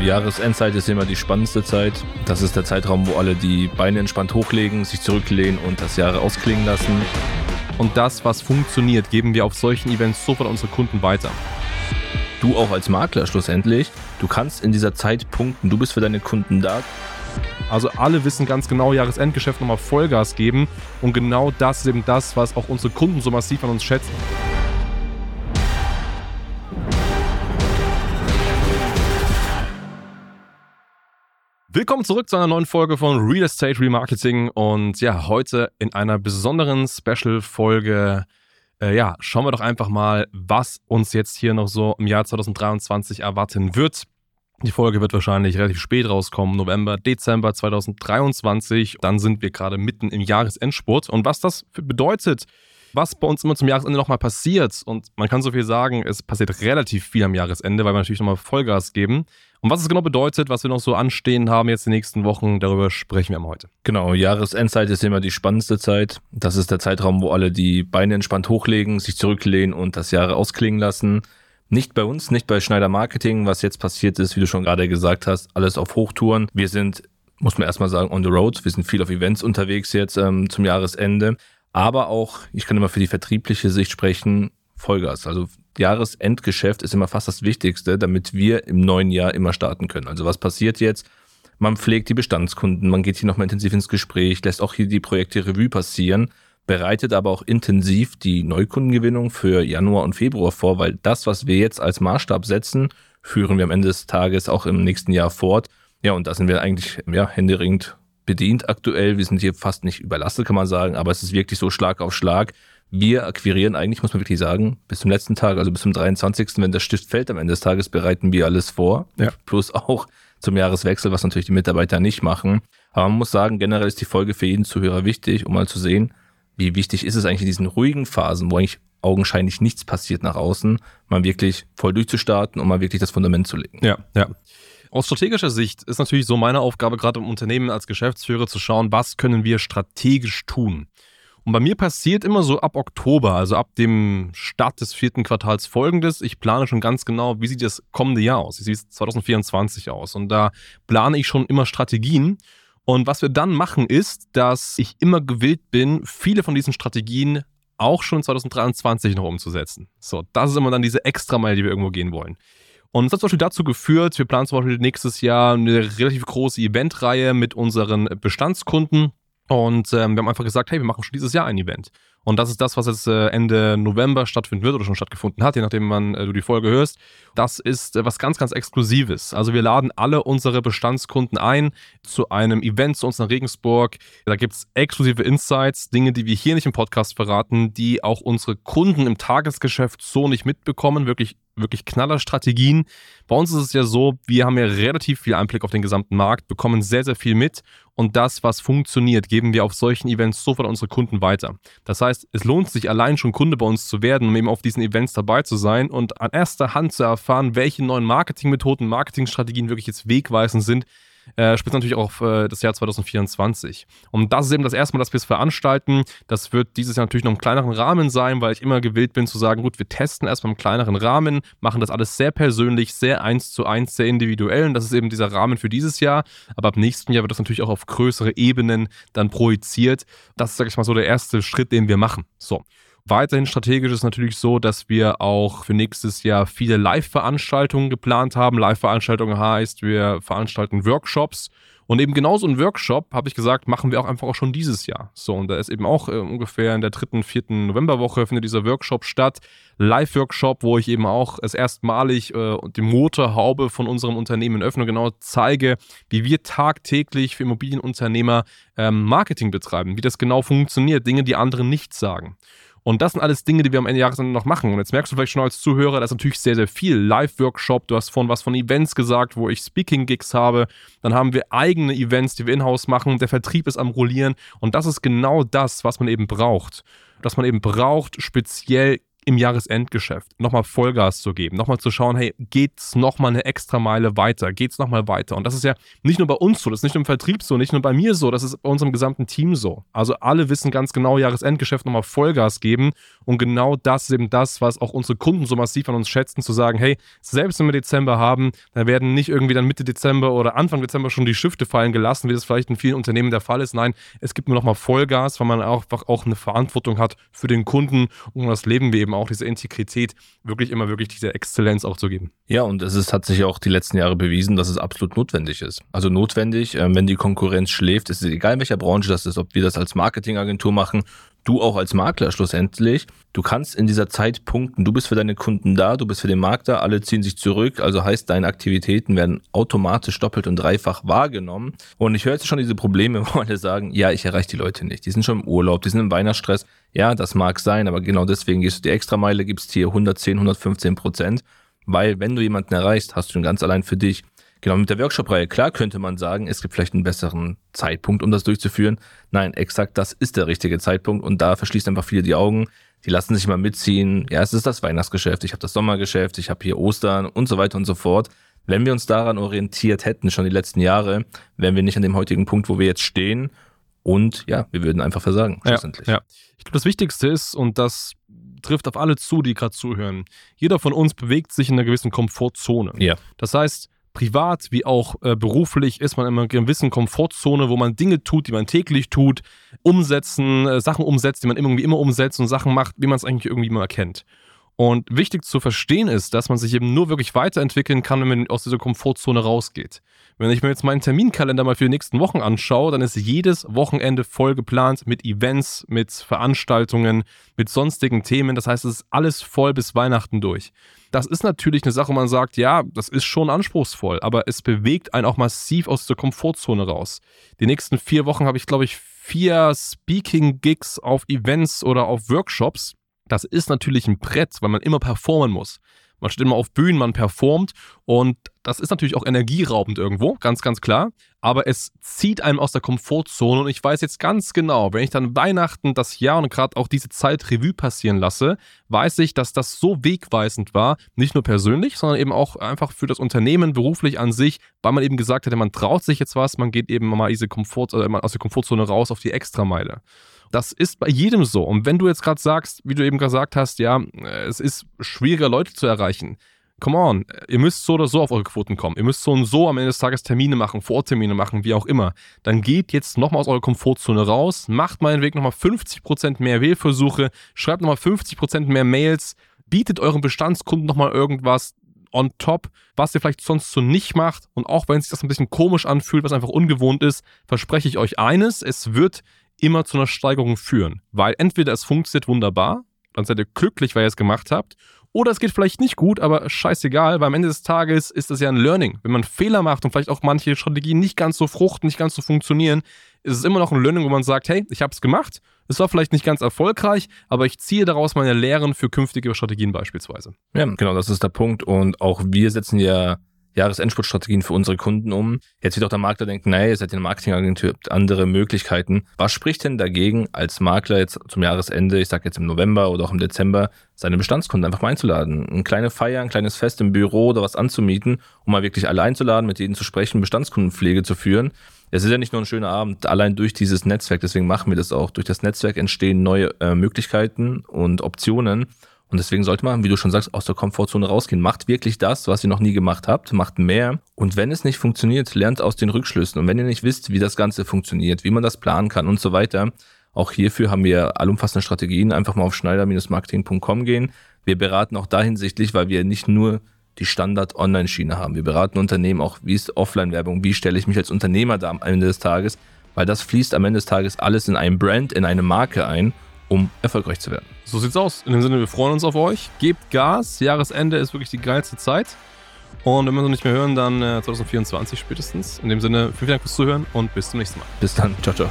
Jahresendzeit ist immer die spannendste Zeit. Das ist der Zeitraum, wo alle die Beine entspannt hochlegen, sich zurücklehnen und das Jahr ausklingen lassen. Und das, was funktioniert, geben wir auf solchen Events sofort unsere Kunden weiter. Du auch als Makler schlussendlich, du kannst in dieser Zeit punkten, du bist für deine Kunden da. Also alle wissen ganz genau, Jahresendgeschäft nochmal Vollgas geben. Und genau das ist eben das, was auch unsere Kunden so massiv an uns schätzen. Willkommen zurück zu einer neuen Folge von Real Estate Remarketing und ja, heute in einer besonderen Special-Folge. Äh, ja, schauen wir doch einfach mal, was uns jetzt hier noch so im Jahr 2023 erwarten wird. Die Folge wird wahrscheinlich relativ spät rauskommen, November, Dezember 2023. Dann sind wir gerade mitten im Jahresendspurt. Und was das bedeutet, was bei uns immer zum Jahresende nochmal passiert, und man kann so viel sagen, es passiert relativ viel am Jahresende, weil wir natürlich nochmal Vollgas geben. Und was es genau bedeutet, was wir noch so anstehen haben jetzt in den nächsten Wochen, darüber sprechen wir mal heute. Genau, Jahresendzeit ist immer die spannendste Zeit. Das ist der Zeitraum, wo alle die Beine entspannt hochlegen, sich zurücklehnen und das Jahr ausklingen lassen. Nicht bei uns, nicht bei Schneider Marketing. Was jetzt passiert ist, wie du schon gerade gesagt hast, alles auf Hochtouren. Wir sind, muss man erstmal sagen, on the road. Wir sind viel auf Events unterwegs jetzt ähm, zum Jahresende. Aber auch, ich kann immer für die vertriebliche Sicht sprechen, Vollgas. Also Jahresendgeschäft ist immer fast das Wichtigste, damit wir im neuen Jahr immer starten können. Also was passiert jetzt? Man pflegt die Bestandskunden, man geht hier nochmal intensiv ins Gespräch, lässt auch hier die Projekte Revue passieren, bereitet aber auch intensiv die Neukundengewinnung für Januar und Februar vor, weil das, was wir jetzt als Maßstab setzen, führen wir am Ende des Tages auch im nächsten Jahr fort. Ja, und da sind wir eigentlich ja, händeringend bedient aktuell. Wir sind hier fast nicht überlastet, kann man sagen, aber es ist wirklich so Schlag auf Schlag wir akquirieren eigentlich, muss man wirklich sagen, bis zum letzten Tag, also bis zum 23., wenn der Stift fällt am Ende des Tages, bereiten wir alles vor. Ja. Plus auch zum Jahreswechsel, was natürlich die Mitarbeiter nicht machen. Aber man muss sagen, generell ist die Folge für jeden Zuhörer wichtig, um mal zu sehen, wie wichtig ist es eigentlich in diesen ruhigen Phasen, wo eigentlich augenscheinlich nichts passiert nach außen, mal wirklich voll durchzustarten und mal wirklich das Fundament zu legen. Ja, ja. Aus strategischer Sicht ist natürlich so meine Aufgabe gerade im Unternehmen als Geschäftsführer zu schauen, was können wir strategisch tun. Und bei mir passiert immer so ab Oktober, also ab dem Start des vierten Quartals folgendes. Ich plane schon ganz genau, wie sieht das kommende Jahr aus? Wie sieht es 2024 aus? Und da plane ich schon immer Strategien. Und was wir dann machen, ist, dass ich immer gewillt bin, viele von diesen Strategien auch schon 2023 noch umzusetzen. So, das ist immer dann diese Extrameile, die wir irgendwo gehen wollen. Und das hat zum Beispiel dazu geführt, wir planen zum Beispiel nächstes Jahr eine relativ große Eventreihe mit unseren Bestandskunden. Und ähm, wir haben einfach gesagt, hey, wir machen schon dieses Jahr ein Event. Und das ist das, was jetzt äh, Ende November stattfinden wird oder schon stattgefunden hat, je nachdem, wann äh, du die Folge hörst. Das ist äh, was ganz, ganz Exklusives. Also wir laden alle unsere Bestandskunden ein zu einem Event zu uns nach Regensburg. Da gibt es exklusive Insights, Dinge, die wir hier nicht im Podcast verraten, die auch unsere Kunden im Tagesgeschäft so nicht mitbekommen. Wirklich wirklich Knallerstrategien. Bei uns ist es ja so, wir haben ja relativ viel Einblick auf den gesamten Markt, bekommen sehr, sehr viel mit und das, was funktioniert, geben wir auf solchen Events sofort unsere Kunden weiter. Das heißt, es lohnt sich allein schon Kunde bei uns zu werden, um eben auf diesen Events dabei zu sein und an erster Hand zu erfahren, welche neuen Marketingmethoden, Marketingstrategien wirklich jetzt wegweisend sind, äh, spitzt natürlich auch auf äh, das Jahr 2024. Und das ist eben das erste Mal, dass wir es veranstalten. Das wird dieses Jahr natürlich noch im kleineren Rahmen sein, weil ich immer gewillt bin zu sagen, gut, wir testen erstmal im kleineren Rahmen, machen das alles sehr persönlich, sehr eins zu eins, sehr individuell. Und das ist eben dieser Rahmen für dieses Jahr. Aber ab nächsten Jahr wird das natürlich auch auf größere Ebenen dann projiziert. Das ist, sag ich mal, so der erste Schritt, den wir machen. So. Weiterhin strategisch ist natürlich so, dass wir auch für nächstes Jahr viele Live-Veranstaltungen geplant haben. Live-Veranstaltungen heißt, wir veranstalten Workshops. Und eben genauso ein Workshop, habe ich gesagt, machen wir auch einfach auch schon dieses Jahr. So, und da ist eben auch äh, ungefähr in der dritten, vierten Novemberwoche findet dieser Workshop statt. Live-Workshop, wo ich eben auch es erstmalig äh, die Motorhaube von unserem Unternehmen öffne, genau zeige, wie wir tagtäglich für Immobilienunternehmer ähm, Marketing betreiben, wie das genau funktioniert, Dinge, die andere nicht sagen. Und das sind alles Dinge, die wir am Ende Jahres noch machen. Und jetzt merkst du vielleicht schon als Zuhörer, das ist natürlich sehr, sehr viel. Live-Workshop, du hast von was von Events gesagt, wo ich Speaking-Gigs habe. Dann haben wir eigene Events, die wir in-house machen. Der Vertrieb ist am Rollieren. Und das ist genau das, was man eben braucht. Was man eben braucht, speziell im Jahresendgeschäft nochmal Vollgas zu geben, nochmal zu schauen, hey, geht's nochmal eine extra Meile weiter, geht's nochmal weiter? Und das ist ja nicht nur bei uns so, das ist nicht nur im Vertrieb so, nicht nur bei mir so, das ist bei unserem gesamten Team so. Also alle wissen ganz genau, Jahresendgeschäft nochmal Vollgas geben und genau das ist eben das, was auch unsere Kunden so massiv an uns schätzen, zu sagen, hey, selbst wenn wir Dezember haben, dann werden nicht irgendwie dann Mitte Dezember oder Anfang Dezember schon die Schifte fallen gelassen, wie das vielleicht in vielen Unternehmen der Fall ist. Nein, es gibt nur nochmal Vollgas, weil man einfach auch eine Verantwortung hat für den Kunden und das Leben wir eben auch diese Integrität, wirklich immer wirklich diese Exzellenz auch zu geben. Ja, und es ist, hat sich auch die letzten Jahre bewiesen, dass es absolut notwendig ist. Also notwendig, äh, wenn die Konkurrenz schläft, ist es egal, in welcher Branche das ist, ob wir das als Marketingagentur machen, du auch als Makler schlussendlich. Du kannst in dieser Zeit punkten. Du bist für deine Kunden da, du bist für den Markt da, alle ziehen sich zurück. Also heißt, deine Aktivitäten werden automatisch doppelt und dreifach wahrgenommen. Und ich höre jetzt schon diese Probleme, wo alle sagen, ja, ich erreiche die Leute nicht. Die sind schon im Urlaub, die sind im Weihnachtsstress. Ja, das mag sein, aber genau deswegen gehst du die Extrameile, gibst hier 110, 115 Prozent. Weil wenn du jemanden erreichst, hast du ihn ganz allein für dich. Genau, mit der Workshop-Reihe, klar könnte man sagen, es gibt vielleicht einen besseren Zeitpunkt, um das durchzuführen. Nein, exakt das ist der richtige Zeitpunkt und da verschließt einfach viele die Augen. Die lassen sich mal mitziehen. Ja, es ist das Weihnachtsgeschäft, ich habe das Sommergeschäft, ich habe hier Ostern und so weiter und so fort. Wenn wir uns daran orientiert hätten, schon die letzten Jahre, wären wir nicht an dem heutigen Punkt, wo wir jetzt stehen. Und ja, wir würden einfach versagen, schlussendlich. Ja, ja. Ich glaube, das Wichtigste ist, und das trifft auf alle zu, die gerade zuhören, jeder von uns bewegt sich in einer gewissen Komfortzone. Ja. Das heißt, privat wie auch äh, beruflich ist man in einer gewissen Komfortzone, wo man Dinge tut, die man täglich tut, umsetzen, äh, Sachen umsetzt, die man irgendwie immer umsetzt und Sachen macht, wie man es eigentlich irgendwie immer erkennt. Und wichtig zu verstehen ist, dass man sich eben nur wirklich weiterentwickeln kann, wenn man aus dieser Komfortzone rausgeht. Wenn ich mir jetzt meinen Terminkalender mal für die nächsten Wochen anschaue, dann ist jedes Wochenende voll geplant mit Events, mit Veranstaltungen, mit sonstigen Themen. Das heißt, es ist alles voll bis Weihnachten durch. Das ist natürlich eine Sache, wo man sagt, ja, das ist schon anspruchsvoll, aber es bewegt einen auch massiv aus der Komfortzone raus. Die nächsten vier Wochen habe ich, glaube ich, vier Speaking-Gigs auf Events oder auf Workshops. Das ist natürlich ein Brett, weil man immer performen muss. Man steht immer auf Bühnen, man performt und das ist natürlich auch energieraubend irgendwo, ganz, ganz klar. Aber es zieht einem aus der Komfortzone und ich weiß jetzt ganz genau, wenn ich dann Weihnachten das Jahr und gerade auch diese Zeit Revue passieren lasse, weiß ich, dass das so wegweisend war, nicht nur persönlich, sondern eben auch einfach für das Unternehmen beruflich an sich, weil man eben gesagt hätte, man traut sich jetzt was, man geht eben mal diese Komfort, äh, aus der Komfortzone raus auf die Extrameile. Das ist bei jedem so. Und wenn du jetzt gerade sagst, wie du eben gesagt hast, ja, es ist schwieriger, Leute zu erreichen. Come on, ihr müsst so oder so auf eure Quoten kommen. Ihr müsst so und so am Ende des Tages Termine machen, Vortermine machen, wie auch immer. Dann geht jetzt nochmal aus eurer Komfortzone raus, macht meinetwegen nochmal 50% mehr Wählversuche, schreibt nochmal 50% mehr Mails, bietet euren Bestandskunden nochmal irgendwas, on top, was ihr vielleicht sonst so nicht macht. Und auch wenn sich das ein bisschen komisch anfühlt, was einfach ungewohnt ist, verspreche ich euch eines, es wird immer zu einer Steigerung führen. Weil entweder es funktioniert wunderbar, dann seid ihr glücklich, weil ihr es gemacht habt, oder es geht vielleicht nicht gut, aber scheißegal, weil am Ende des Tages ist das ja ein Learning. Wenn man Fehler macht und vielleicht auch manche Strategien nicht ganz so fruchten, nicht ganz so funktionieren, ist es immer noch ein Learning, wo man sagt, hey, ich habe es gemacht. Es war vielleicht nicht ganz erfolgreich, aber ich ziehe daraus meine Lehren für künftige Strategien beispielsweise. Ja, genau, das ist der Punkt. Und auch wir setzen ja Jahresendspurtstrategien für unsere Kunden um. Jetzt wird auch der Makler denken, naja, ihr seid eine Marketingagentur, habt andere Möglichkeiten. Was spricht denn dagegen, als Makler jetzt zum Jahresende, ich sage jetzt im November oder auch im Dezember, seine Bestandskunden einfach mal einzuladen? Eine kleine Feier, ein kleines Fest im Büro oder was anzumieten, um mal wirklich alle einzuladen, mit denen zu sprechen, Bestandskundenpflege zu führen. Es ist ja nicht nur ein schöner Abend, allein durch dieses Netzwerk, deswegen machen wir das auch. Durch das Netzwerk entstehen neue äh, Möglichkeiten und Optionen. Und deswegen sollte man, wie du schon sagst, aus der Komfortzone rausgehen. Macht wirklich das, was ihr noch nie gemacht habt, macht mehr. Und wenn es nicht funktioniert, lernt aus den Rückschlüssen. Und wenn ihr nicht wisst, wie das Ganze funktioniert, wie man das planen kann und so weiter, auch hierfür haben wir allumfassende Strategien. Einfach mal auf schneider-marketing.com gehen. Wir beraten auch da hinsichtlich, weil wir nicht nur die Standard-Online-Schiene haben. Wir beraten Unternehmen auch, wie ist Offline-Werbung, wie stelle ich mich als Unternehmer da am Ende des Tages, weil das fließt am Ende des Tages alles in ein Brand, in eine Marke ein um erfolgreich zu werden. So sieht's aus. In dem Sinne, wir freuen uns auf euch. Gebt Gas. Jahresende ist wirklich die geilste Zeit. Und wenn wir uns noch nicht mehr hören, dann äh, 2024 spätestens. In dem Sinne, vielen Dank fürs Zuhören und bis zum nächsten Mal. Bis dann. Ciao, ciao.